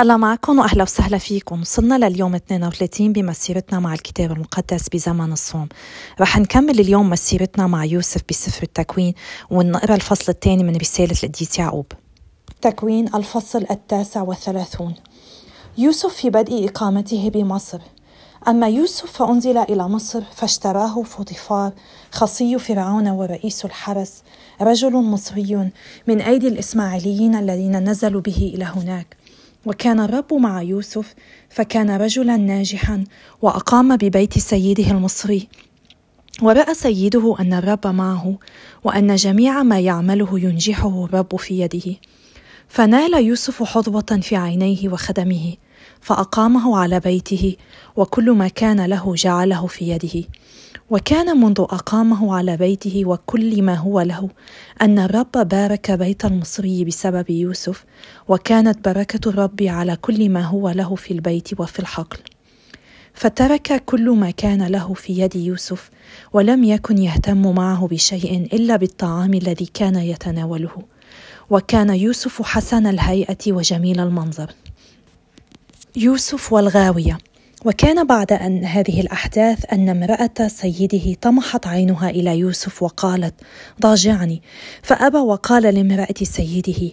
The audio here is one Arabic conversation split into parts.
الله معكم وأهلا وسهلا فيكم. وصلنا لليوم 32 بمسيرتنا مع الكتاب المقدس بزمن الصوم. رح نكمل اليوم مسيرتنا مع يوسف بسفر التكوين ونقرأ الفصل الثاني من رسالة القديس يعقوب. تكوين الفصل التاسع والثلاثون. يوسف في بدء إقامته بمصر. أما يوسف فأنزل إلى مصر فاشتراه فوطيفار خصي فرعون ورئيس الحرس رجل مصري من أيدي الإسماعيليين الذين نزلوا به إلى هناك. وكان الرب مع يوسف فكان رجلا ناجحا وأقام ببيت سيده المصري. ورأى سيده أن الرب معه وأن جميع ما يعمله ينجحه الرب في يده. فنال يوسف حظوة في عينيه وخدمه فأقامه على بيته وكل ما كان له جعله في يده. وكان منذ أقامه على بيته وكل ما هو له أن الرب بارك بيت المصري بسبب يوسف وكانت بركة الرب على كل ما هو له في البيت وفي الحقل. فترك كل ما كان له في يد يوسف ولم يكن يهتم معه بشيء إلا بالطعام الذي كان يتناوله. وكان يوسف حسن الهيئة وجميل المنظر. يوسف والغاوية. وكان بعد أن هذه الأحداث أن امرأة سيده طمحت عينها إلى يوسف وقالت ضاجعني. فأبى وقال لامرأة سيده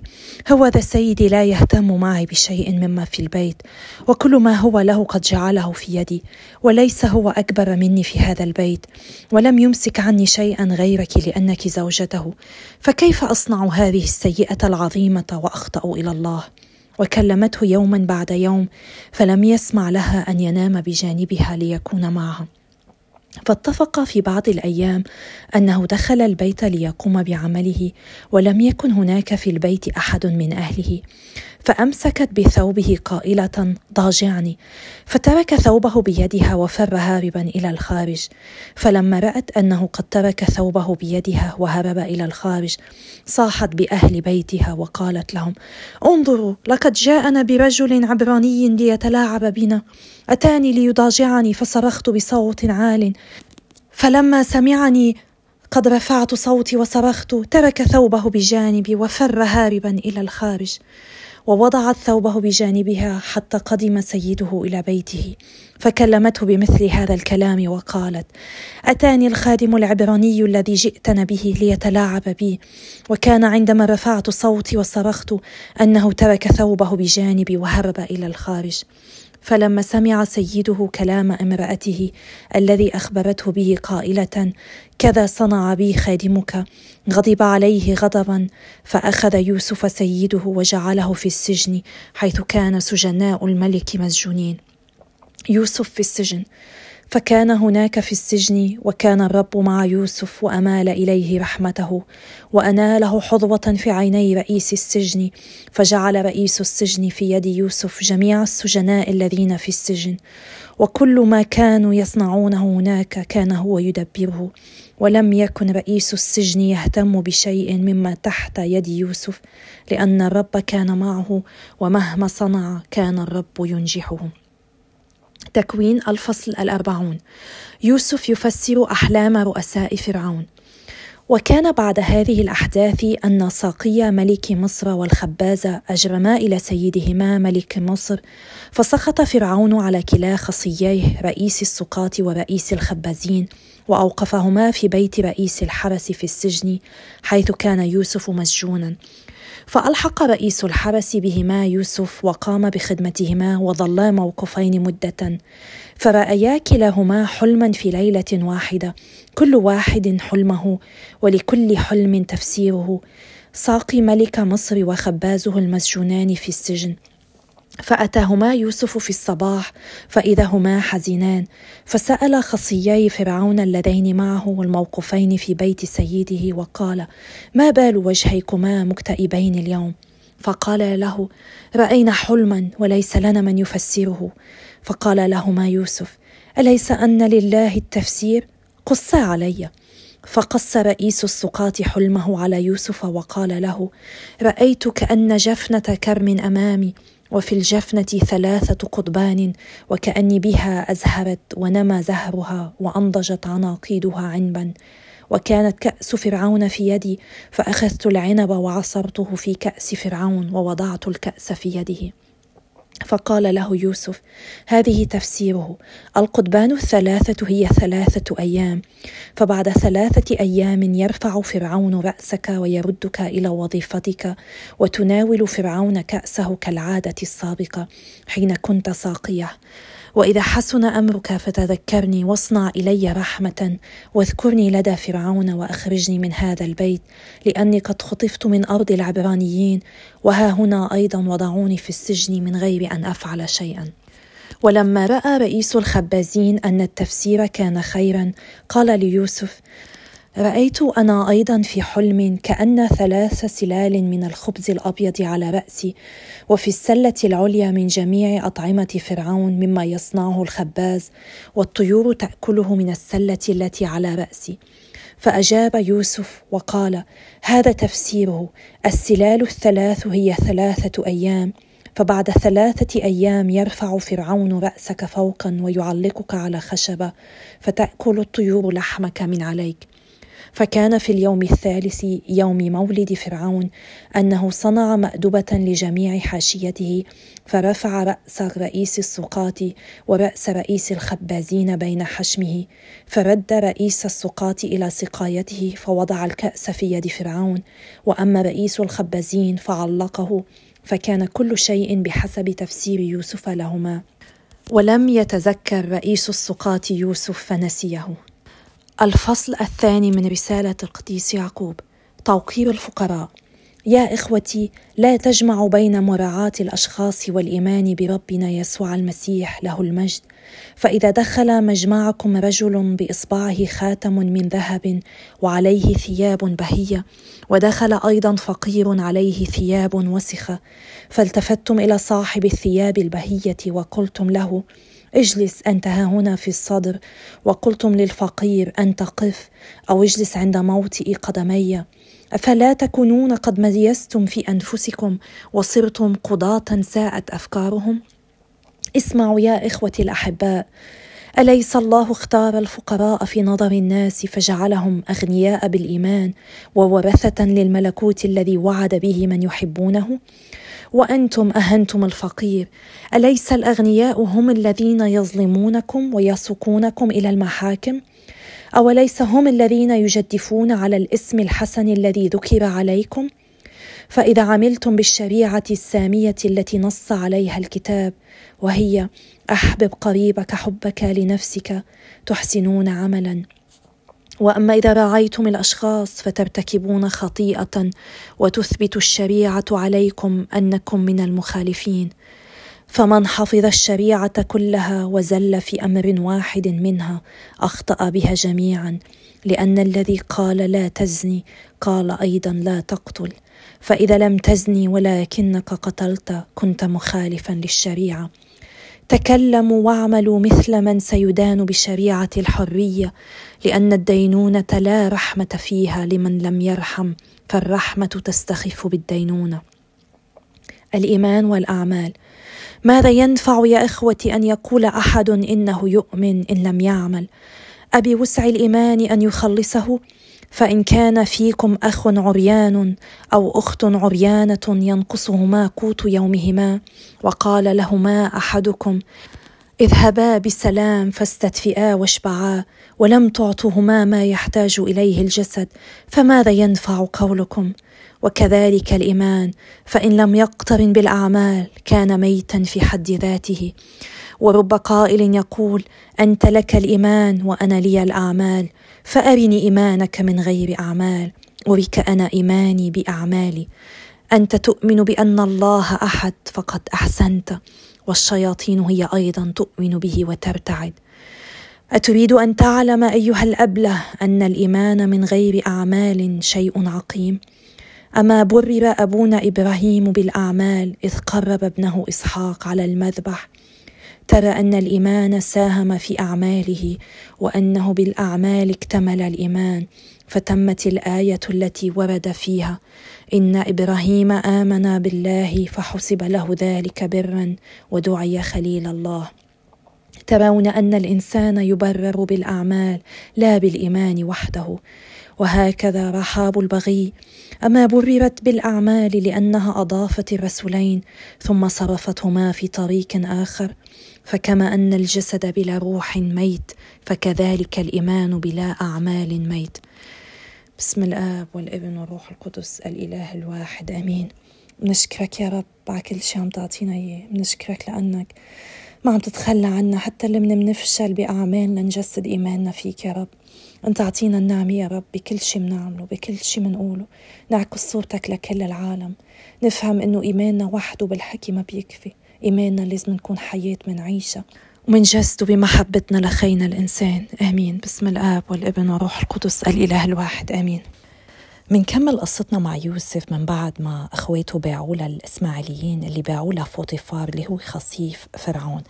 هو ذا سيدي لا يهتم معي بشيء مما في البيت وكل ما هو له قد جعله في يدي وليس هو أكبر مني في هذا البيت ولم يمسك عني شيئا غيرك لأنك زوجته فكيف أصنع هذه السيئة العظيمة وأخطأ إلى الله؟ وكلمته يوما بعد يوم فلم يسمع لها أن ينام بجانبها ليكون معها. فاتفق في بعض الأيام أنه دخل البيت ليقوم بعمله ولم يكن هناك في البيت أحد من أهله. فأمسكت بثوبه قائلة ضاجعني. فترك ثوبه بيدها وفر هاربا إلى الخارج. فلما رأت أنه قد ترك ثوبه بيدها وهرب إلى الخارج صاحت بأهل بيتها وقالت لهم انظروا لقد جاءنا برجل عبراني ليتلاعب بنا. أتاني ليضاجعني فصرخت بصوت عال. فلما سمعني قد رفعت صوتي وصرخت ترك ثوبه بجانبي وفر هاربا إلى الخارج. ووضعت ثوبه بجانبها حتى قدم سيده إلى بيته فكلمته بمثل هذا الكلام وقالت أتاني الخادم العبراني الذي جئتنا به ليتلاعب بي وكان عندما رفعت صوتي وصرخت أنه ترك ثوبه بجانبي وهرب إلى الخارج. فلما سمع سيده كلام امرأته الذي أخبرته به قائلة كذا صنع بي خادمك غضب عليه غضبا فأخذ يوسف سيده وجعله في السجن حيث كان سجناء الملك مسجونين. يوسف في السجن. فكان هناك في السجن وكان الرب مع يوسف وأمال إليه رحمته وأناله حظوة في عيني رئيس السجن فجعل رئيس السجن في يد يوسف جميع السجناء الذين في السجن. وكل ما كانوا يصنعونه هناك كان هو يدبره ولم يكن رئيس السجن يهتم بشيء مما تحت يد يوسف لأن الرب كان معه ومهما صنع كان الرب ينجحه. تكوين الفصل الأربعون. يوسف يفسر أحلام رؤساء فرعون. وكان بعد هذه الأحداث أن ساقي ملك مصر والخباز أجرما إلى سيدهما ملك مصر فسخط فرعون على كلا خصييه رئيس السقاط ورئيس الخبازين وأوقفهما في بيت رئيس الحرس في السجن حيث كان يوسف مسجونا. فألحق رئيس الحرس بهما يوسف وقام بخدمتهما وظلا موقفين مدة. فرأيا كلاهما حلما في ليلة واحدة كل واحد حلمه ولكل حلم تفسيره. ساقي ملك مصر وخبازه المسجونان في السجن. فأتاهما يوسف في الصباح فإذا هما حزينان فسأل خصيي فرعون اللذين معه الموقوفين في بيت سيده وقال ما بال وجهيكما مكتئبين اليوم؟ فقال له رأينا حلما وليس لنا من يفسره. فقال لهما يوسف أليس أن لله التفسير؟ قصا علي. فقص رئيس السقاط حلمه على يوسف وقال له رأيت كأن جفنة كرم أمامي وفي الجفنة ثلاثة قضبان وكأني بها أزهرت ونمى زهرها وأنضجت عناقيدها عنبا. وكانت كأس فرعون في يدي فأخذت العنب وعصرته في كأس فرعون ووضعت الكأس في يده. فقال له يوسف هذه تفسيره. القضبان الثلاثة هي ثلاثة أيام فبعد ثلاثة أيام يرفع فرعون رأسك ويردك إلى وظيفتك وتناول فرعون كأسه كالعادة السابقة حين كنت ساقية. وإذا حسن أمرك فتذكرني واصنع إلي رحمة واذكرني لدى فرعون وأخرجني من هذا البيت لأني قد خطفت من أرض العبرانيين وها هنا أيضا وضعوني في السجن من غير أن أفعل شيئا. ولما رأى رئيس الخبازين أن التفسير كان خيرا قال ليوسف رأيت أنا أيضا في حلم كأن ثلاث سلال من الخبز الأبيض على رأسي وفي السلة العليا من جميع أطعمة فرعون مما يصنعه الخباز والطيور تأكله من السلة التي على رأسي. فأجاب يوسف وقال هذا تفسيره. السلال الثلاث هي ثلاثة أيام فبعد ثلاثة أيام يرفع فرعون رأسك فوقا ويعلقك على خشبة فتأكل الطيور لحمك من عليك. فكان في اليوم الثالث يوم مولد فرعون أنه صنع مأدبة لجميع حاشيته فرفع رأس رئيس السقاة ورأس رئيس الخبازين بين حشمه فرد رئيس السقاة إلى سقايته فوضع الكأس في يد فرعون وأما رئيس الخبازين فعلقه فكان كل شيء بحسب تفسير يوسف لهما. ولم يتذكر رئيس السقاة يوسف فنسيه. الفصل الثاني من رسالة القديس يعقوب توقير الفقراء. يا إخوتي لا تجمعوا بين مراعاة الأشخاص والإيمان بربنا يسوع المسيح له المجد. فإذا دخل مجمعكم رجل بإصبعه خاتم من ذهب وعليه ثياب بهية ودخل أيضا فقير عليه ثياب وسخة فالتفتم إلى صاحب الثياب البهية وقلتم له اجلس أنت ها هنا في الصدر وقلتم للفقير أنت قف أو اجلس عند موطئ قدمي أفلا تكونون قد ميزتم في أنفسكم وصرتم قضاة ساءت أفكارهم اسمعوا يا إخوتي الأحباء أليس الله اختار الفقراء في نظر الناس فجعلهم أغنياء بالإيمان وورثة للملكوت الذي وعد به من يحبونه؟ وأنتم أهنتم الفقير. أليس الأغنياء هم الذين يظلمونكم ويسوقونكم إلى المحاكم؟ أوليس هم الذين يجدفون على الاسم الحسن الذي ذكر عليكم؟ فإذا عملتم بالشريعة السامية التي نص عليها الكتاب وهي أحبب قريبك حبك لنفسك تحسنون عملا. وأما إذا راعيتم الأشخاص فترتكبون خطيئة وتثبت الشريعة عليكم أنكم من المخالفين. فمن حفظ الشريعة كلها وزل في أمر واحد منها أخطأ بها جميعا لأن الذي قال لا تزني قال أيضا لا تقتل. فإذا لم تزني ولكنك قتلت كنت مخالفا للشريعة. تكلموا واعملوا مثل من سيدان بشريعة الحرية لأن الدينونة لا رحمة فيها لمن لم يرحم فالرحمة تستخف بالدينونة. الإيمان والأعمال. ماذا ينفع يا إخوتي أن يقول أحد إنه يؤمن إن لم يعمل؟ أبي وسع الإيمان أن يخلصه؟ فإن كان فيكم أخ عريان أو أخت عريانة ينقصهما قوت يومهما وقال لهما أحدكم اذهبا بسلام فاستدفئا واشبعا ولم تعطهما ما يحتاج إليه الجسد فماذا ينفع قولكم؟ وكذلك الإيمان فإن لم يقترن بالأعمال كان ميتا في حد ذاته. ورب قائل يقول أنت لك الإيمان وأنا لي الأعمال. فأرني إيمانك من غير أعمال ارك أنا إيماني بأعمالي. أنت تؤمن بأن الله أحد فقد أحسنت والشياطين هي أيضا تؤمن به وترتعد أتريد أن تعلم أيها الأبلة أن الإيمان من غير أعمال شيء عقيم؟ أما برر أبونا إبراهيم بالأعمال إذ قرب ابنه إسحاق على المذبح ترى أن الإيمان ساهم في أعماله وأنه بالأعمال اكتمل الإيمان فتمت الآية التي ورد فيها إن إبراهيم آمن بالله فحسب له ذلك برا ودعي خليل الله. ترون أن الإنسان يبرر بالأعمال لا بالإيمان وحده. وهكذا رحاب البغي أما بررت بالأعمال لأنها أضافت الرسولين ثم صرفتهما في طريق آخر. فكما أن الجسد بلا روح ميت فكذلك الإيمان بلا أعمال ميت. بسم الآب والابن والروح القدس الإله الواحد آمين. بنشكرك يا رب على كل شيء عم تعطينا إياه. بنشكرك لأنك ما عم تتخلى عنا حتى اللي بنفشل باعمالنا نجسد إيماننا فيك يا رب. انت اعطينا النعمه يا رب بكل شيء بنعمله بكل شيء بنقوله. نعكس صورتك لكل العالم. نفهم إنه إيماننا وحده بالحكي ما بيكفي. إيماننا لازم نكون حياة منعيشها ومنجسده بمحبتنا لخينا الإنسان. آمين. بسم الآب والابن وروح القدس الإله الواحد. آمين. منكمل قصتنا مع يوسف من بعد ما أخواته باعوا للاسماعيليين اللي باعوا له فوطيفار اللي هو خصيف فرعون.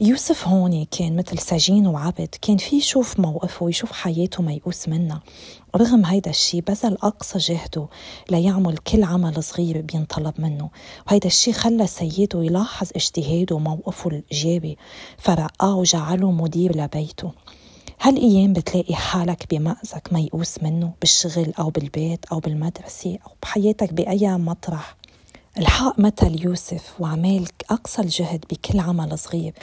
يوسف هون كان مثل سجين وعبد كان في يشوف موقفه ويشوف حياته ميؤوس منها. رغم هيدا الشيء بذل أقصى جهده ليعمل كل عمل صغير بينطلب منه. وهيدا الشيء خلى سيده يلاحظ اجتهاده وموقفه الإيجابي فرقاه وجعله مدير لبيته. هالأيام بتلاقي حالك بمأزق ميؤوس منه بالشغل أو بالبيت أو بالمدرسة أو بحياتك بأي مطرح؟ الحق مثل يوسف وعمل أقصى الجهد بكل عمل صغير.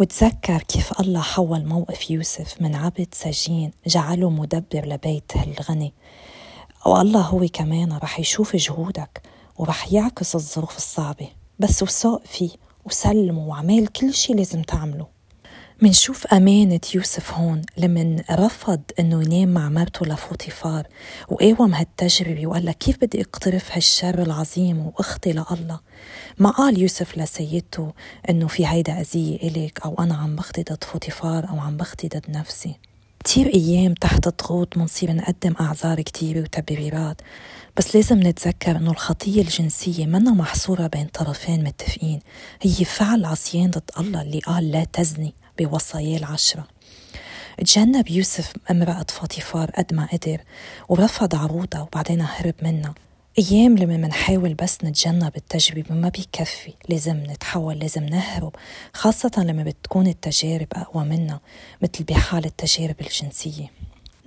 وتذكر كيف الله حول موقف يوسف من عبد سجين جعله مدبر لبيت الغني والله هو كمان رح يشوف جهودك ورح يعكس الظروف الصعبة. بس وثق فيه وسلمه وعمل كل شي لازم تعمله. منشوف أمانة يوسف هون لمن رفض إنه ينام مع مرته لفوطيفار وقاوم هالتجربة وقال لها كيف بدي أقترف هالشر العظيم وأختي لله ما قال يوسف لسيدته إنه في هيدا أذية إلك أو أنا عم بخطي ضد فوطيفار أو عم بخطي ضد نفسي. كتير أيام تحت الضغوط منصير نقدم أعذار كتيرة وتبريرات. بس لازم نتذكر أنه الخطية الجنسية منا محصورة بين طرفين متفقين. هي فعل عصيان ضد الله اللي قال لا تزني. بوصاياه العشرة. تجنب يوسف امرأة فاطفار قد ما قدر ورفض عروضها وبعدين هرب منها. أيام لما منحاول بس نتجنب التجربة ما بيكفي لازم نتحول لازم نهرب خاصة لما بتكون التجارب أقوى منا مثل بحال التجارب الجنسية.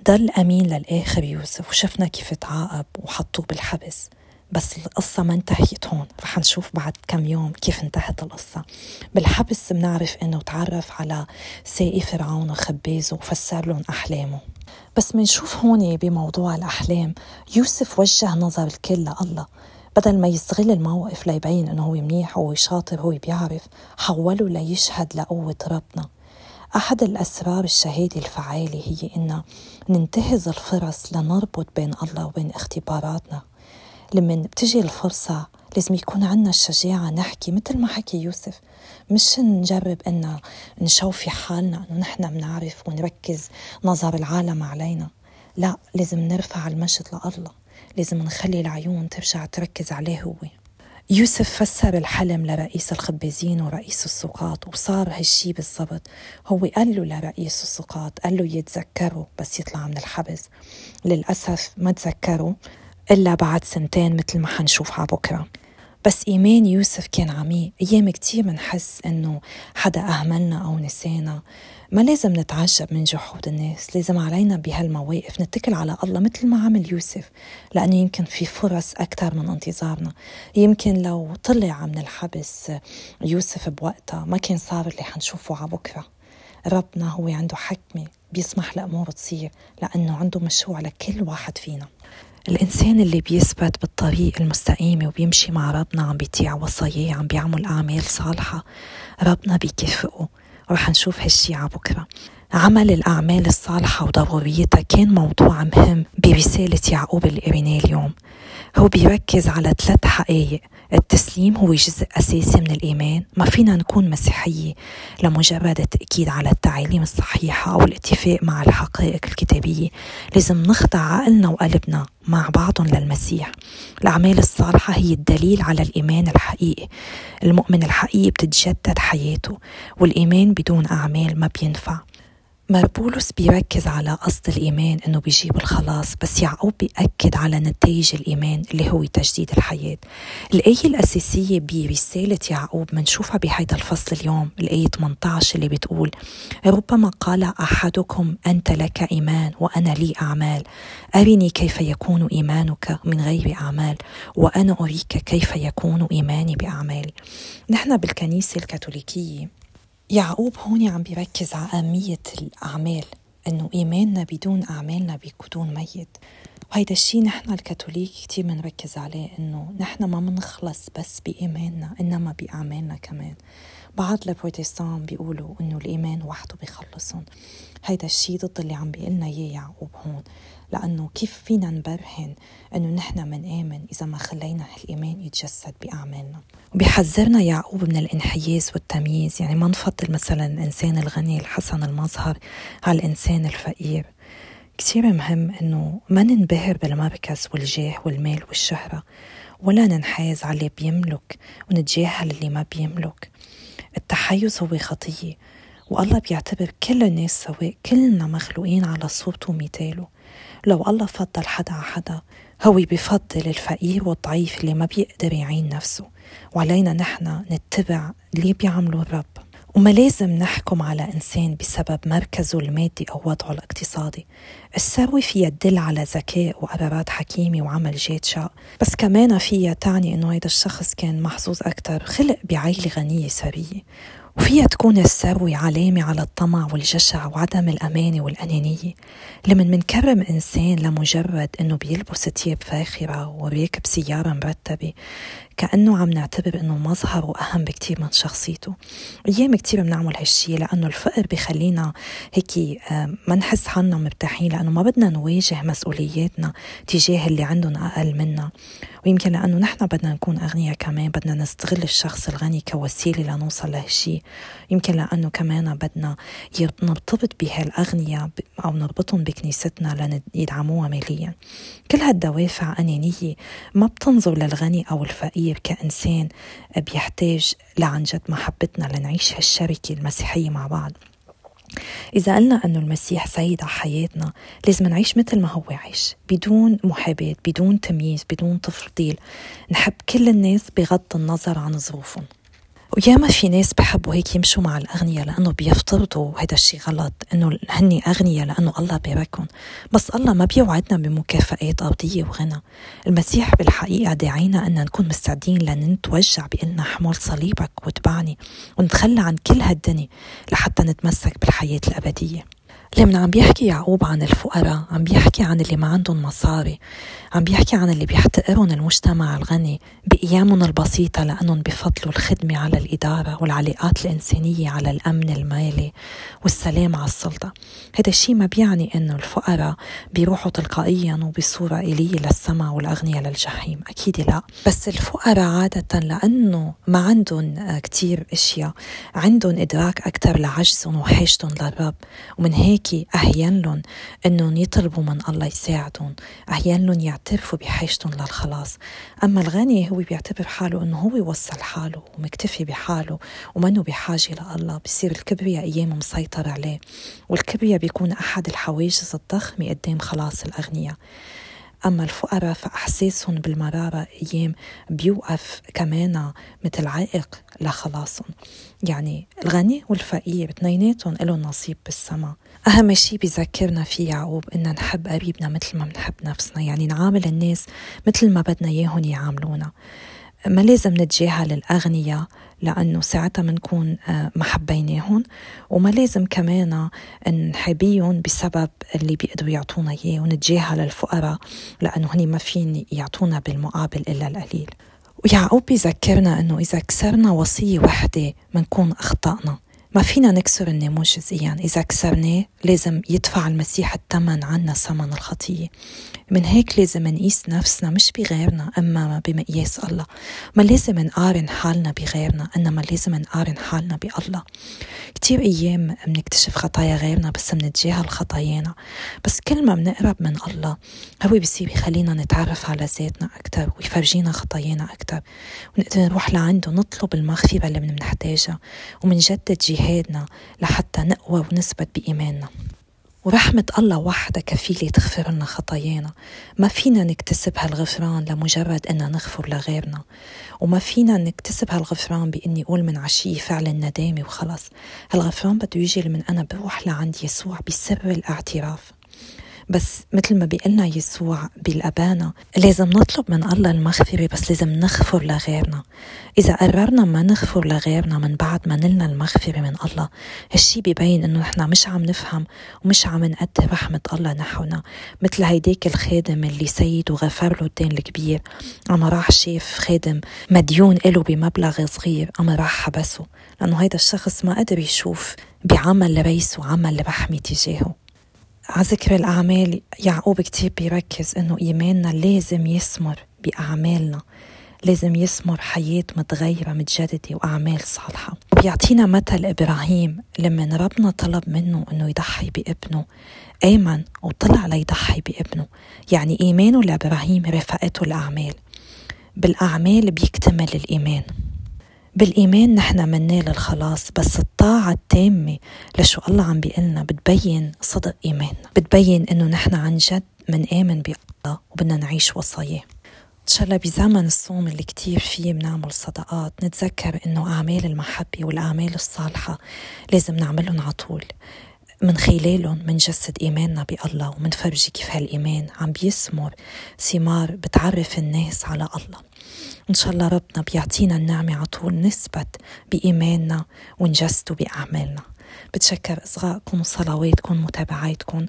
ضل أمين للآخر يوسف وشفنا كيف تعاقب وحطوه بالحبس. بس القصة ما انتهت هون. رح نشوف بعد كم يوم كيف انتهت القصة. بالحبس بنعرف إنه تعرف على ساقي فرعون وخبازه وفسر لهم أحلامه. بس منشوف هون بموضوع الأحلام يوسف وجه نظر الكل لله. بدل ما يستغل الموقف ليبين إنه هو منيح وهو شاطر هو بيعرف حوله ليشهد لقوة ربنا. أحد الأسرار الشهادة الفعالة هي إن ننتهز الفرص لنربط بين الله وبين اختباراتنا. لما بتجي الفرصة لازم يكون عنا الشجاعة نحكي مثل ما حكي يوسف. مش نجرب إن نشوفي حالنا إنه نحن بنعرف ونركز نظر العالم علينا. لا لازم نرفع المجد لله. لازم نخلي العيون ترجع تركز عليه هو. يوسف فسر الحلم لرئيس الخبازين ورئيس السقاط وصار هالشي بالضبط. هو قال له لرئيس السقاط قال له يتذكره بس يطلع من الحبس. للأسف ما تذكره إلا بعد سنتين مثل ما حنشوف على بكرة. بس إيمان يوسف كان عميق. أيام كتير منحس إنه حدا أهملنا أو نسينا. ما لازم نتعجب من جحود الناس. لازم علينا بهالمواقف نتكل على الله مثل ما عمل يوسف. لأنه يمكن في فرص أكثر من انتظارنا. يمكن لو طلع من الحبس يوسف بوقتها ما كان صار اللي حنشوفه على بكرة. ربنا هو عنده حكمة بيسمح لأمور تصير. لأنه عنده مشروع لكل واحد فينا. الإنسان اللي بيثبت بالطريق المستقيم وبيمشي مع ربنا عم بيطيع وصاياه عم بيعمل أعمال صالحة ربنا بيكافئه. ورح نشوف هالشي على بكرة. عمل الأعمال الصالحة وضروريتها كان موضوع مهم برسالة يعقوب اللي اليوم. هو بيركز على ثلاث حقائق. التسليم هو جزء أساسي من الإيمان. ما فينا نكون مسيحية لمجرد التأكيد على التعاليم الصحيحة أو الاتفاق مع الحقائق الكتابية. لازم نخضع عقلنا وقلبنا مع بعضهم للمسيح. الأعمال الصالحة هي الدليل على الإيمان الحقيقي. المؤمن الحقيقي بتتجدد حياته والإيمان بدون أعمال ما بينفع. مربولوس بيركز على قصد الإيمان إنه بيجيب الخلاص بس يعقوب بيأكد على نتائج الإيمان اللي هو تجديد الحياة. الآية الأساسية برسالة يعقوب منشوفها بهيدا الفصل اليوم الآية 18 اللي بتقول ربما قال أحدكم أنت لك إيمان وأنا لي أعمال. أرني كيف يكون إيمانك من غير أعمال وأنا أريك كيف يكون إيماني بأعمالي نحن بالكنيسة الكاثوليكية يعقوب هون عم بيركز على أهمية الأعمال إنه إيماننا بدون أعمالنا بيكون ميت. وهيدا الشيء نحن الكاثوليك كتير بنركز عليه إنه نحن ما منخلص بس بإيماننا إنما بأعمالنا كمان. بعض البروتستان بيقولوا إنه الإيمان وحده بيخلصهم. هيدا الشيء ضد اللي عم بيقلنا إياه يعقوب هون. لأنه كيف فينا نبرهن أنه نحن منآمن إذا ما خلينا الإيمان يتجسد بأعمالنا؟ وبيحذرنا يعقوب من الانحياز والتمييز يعني ما نفضل مثلا الإنسان الغني الحسن المظهر على الإنسان الفقير. كثير مهم أنه ما ننبهر بالمركز والجاه والمال والشهرة ولا ننحاز على اللي بيملك ونتجاهل اللي ما بيملك. التحيز هو خطية والله بيعتبر كل الناس سواء كلنا مخلوقين على صورته ومثاله. لو الله فضل حدا على حدا هو بفضل الفقير والضعيف اللي ما بيقدر يعين نفسه. وعلينا نحن نتبع اللي بيعمله الرب. وما لازم نحكم على إنسان بسبب مركزه المادي أو وضعه الاقتصادي. الثروة فيها تدل على ذكاء وقرارات حكيمة وعمل جاد شاء. بس كمان فيها تعني إنه هذا الشخص كان محظوظ أكثر خلق بعائلة غنية ثرية وفيها تكون الثروة علامة على الطمع والجشع وعدم الأمانة والأنانية. لمن منكرم إنسان لمجرد إنه بيلبس ثياب فاخرة وبيركب سيارة مرتبة كأنه عم نعتبر إنه مظهره أهم بكتير من شخصيته. أيام كتير بنعمل هالشي لأنه الفقر بخلينا هيك ما نحس حالنا مرتاحين لأنه ما بدنا نواجه مسؤولياتنا تجاه اللي عندهم أقل منا. ويمكن لأنه نحن بدنا نكون أغنياء كمان بدنا نستغل الشخص الغني كوسيلة لنوصل لهالشي. يمكن لأنه كمان بدنا نرتبط بهالأغنياء أو نربطهم بكنيستنا ليدعموها ماليا. كل هالدوافع أنانية ما بتنظر للغني أو الفقير كإنسان بيحتاج لعن جد محبتنا لنعيش هالشركة المسيحية مع بعض. إذا قلنا أنه المسيح سيد على حياتنا لازم نعيش مثل ما هو عايش بدون محاباة بدون تمييز بدون تفضيل. نحب كل الناس بغض النظر عن ظروفهم. وياما في ناس بحبوا هيك يمشوا مع الأغنياء لأنه بيفترضوا هيدا الشيء غلط إنه هني أغنياء لأنه الله باركهم بس الله ما بيوعدنا بمكافآت أرضية وغنى. المسيح بالحقيقة داعينا أن نكون مستعدين لنتوجع بأن حمل صليبك واتبعني ونتخلى عن كل هالدنيا لحتى نتمسك بالحياة الأبدية. لما عم بيحكي يعقوب عن الفقراء عم بيحكي عن اللي ما عندهم مصاري عم بيحكي عن اللي بيحتقرهم المجتمع الغني بأيامهم البسيطة لأنهم بفضلوا الخدمة على الإدارة والعلاقات الإنسانية على الأمن المالي والسلام على السلطة. هذا الشيء ما بيعني أنه الفقراء بيروحوا تلقائيا وبصورة إلية للسماء والأغنياء للجحيم. أكيد لا. بس الفقراء عادة لأنه ما عندهم كتير أشياء عندهم إدراك أكثر لعجزهم وحاجتهم للرب. ومن هيك أهين لهم أنهم يطلبوا من الله يساعدهم أهين لهم يعترفوا بحاجتهم للخلاص. أما الغني هو بيعتبر حاله أنه هو وصل حاله ومكتفي بحاله ومنه بحاجة لله بصير الكبرياء أيام مسيطر عليه والكبرياء بيكون أحد الحواجز الضخمة قدام خلاص الأغنياء. أما الفقراء فأحساسهم بالمرارة أيام بيوقف كمان مثل عائق لخلاصهم. يعني الغني والفقير اثنيناتهم لهم نصيب بالسما أهم شيء بيذكرنا فيه يعقوب إن نحب قريبنا مثل ما بنحب نفسنا. يعني نعامل الناس مثل ما بدنا إياهم يعاملونا. ما لازم نتجاهل الأغنياء لأنه ساعتها منكون آه، ما وما لازم كمان نحبيهم بسبب اللي بيقدروا يعطونا إياه ونتجاهل الفقراء لأنه هني ما فين يعطونا بالمقابل إلا القليل. ويعقوب بيذكرنا أنه إذا كسرنا وصية وحدة منكون أخطأنا. ما فينا نكسر الناموس جزئيا. إذا كسرناه لازم يدفع المسيح الثمن عنا ثمن الخطية. من هيك لازم نقيس نفسنا مش بغيرنا أما بمقياس الله. ما لازم نقارن حالنا بغيرنا إنما لازم نقارن حالنا بالله. كتير أيام بنكتشف خطايا غيرنا بس منتجاهل خطايانا. بس كل ما بنقرب من الله هو بيصير يخلينا نتعرف على ذاتنا أكتر ويفرجينا خطايانا أكتر. ونقدر نروح لعنده نطلب المغفرة اللي بنحتاجها. ومنجدد جهاد باجتهادنا لحتى نقوى ونثبت بإيماننا. ورحمة الله وحدها كفيلة تغفر لنا خطايانا. ما فينا نكتسب هالغفران لمجرد إننا نغفر لغيرنا. وما فينا نكتسب هالغفران بإني أقول من عشية فعل الندامة وخلص. هالغفران بده يجي من أنا بروح لعند يسوع بسر الاعتراف. بس مثل ما بيقلنا يسوع بالأبانة لازم نطلب من الله المغفرة بس لازم نغفر لغيرنا. إذا قررنا ما نغفر لغيرنا من بعد ما نلنا المغفرة من الله هالشي ببين إنه نحن مش عم نفهم ومش عم نقدر رحمة الله نحونا. مثل هيديك الخادم اللي سيده غفر له الدين الكبير أما راح شاف خادم مديون له بمبلغ صغير أما راح حبسه. لأنه هيدا الشخص ما قدر يشوف بعمل ريس وعمل رحمة تجاهه. على ذكر الأعمال يعقوب كتير بيركز إنه إيماننا لازم يثمر بأعمالنا لازم يثمر حياة متغيرة متجددة وأعمال صالحة. بيعطينا مثل إبراهيم لما ربنا طلب منه إنه يضحي بابنه آمن وطلع ليضحي بابنه. يعني إيمانه لإبراهيم رفقته الأعمال. بالأعمال بيكتمل الإيمان. بالإيمان نحن منال الخلاص بس الطاعة التامة لشو الله عم بيقلنا بتبين صدق إيماننا. بتبين إنه نحن عن جد منآمن بألله وبدنا نعيش وصاياه. إن شاء الله بزمن الصوم اللي كتير فيه بنعمل صدقات نتذكر إنه أعمال المحبة والأعمال الصالحة لازم نعملهم على طول. من خلالهم منجسد إيماننا بألله ومنفرجي كيف هالإيمان عم بيثمر ثمار بتعرف الناس على ألله. إن شاء الله ربنا بيعطينا النعمة على طول نثبت بإيماننا ونجسده بأعمالنا. بتشكر إصغائكم وصلواتكم ومتابعاتكم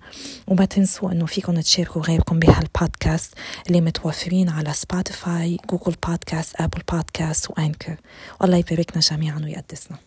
وما تنسوا إنه فيكم تشاركوا غيركم بهالبودكاست اللي متوفرين على Spotify Google Podcast Apple Podcast و Anchor. والله يباركنا جميعا ويقدسنا.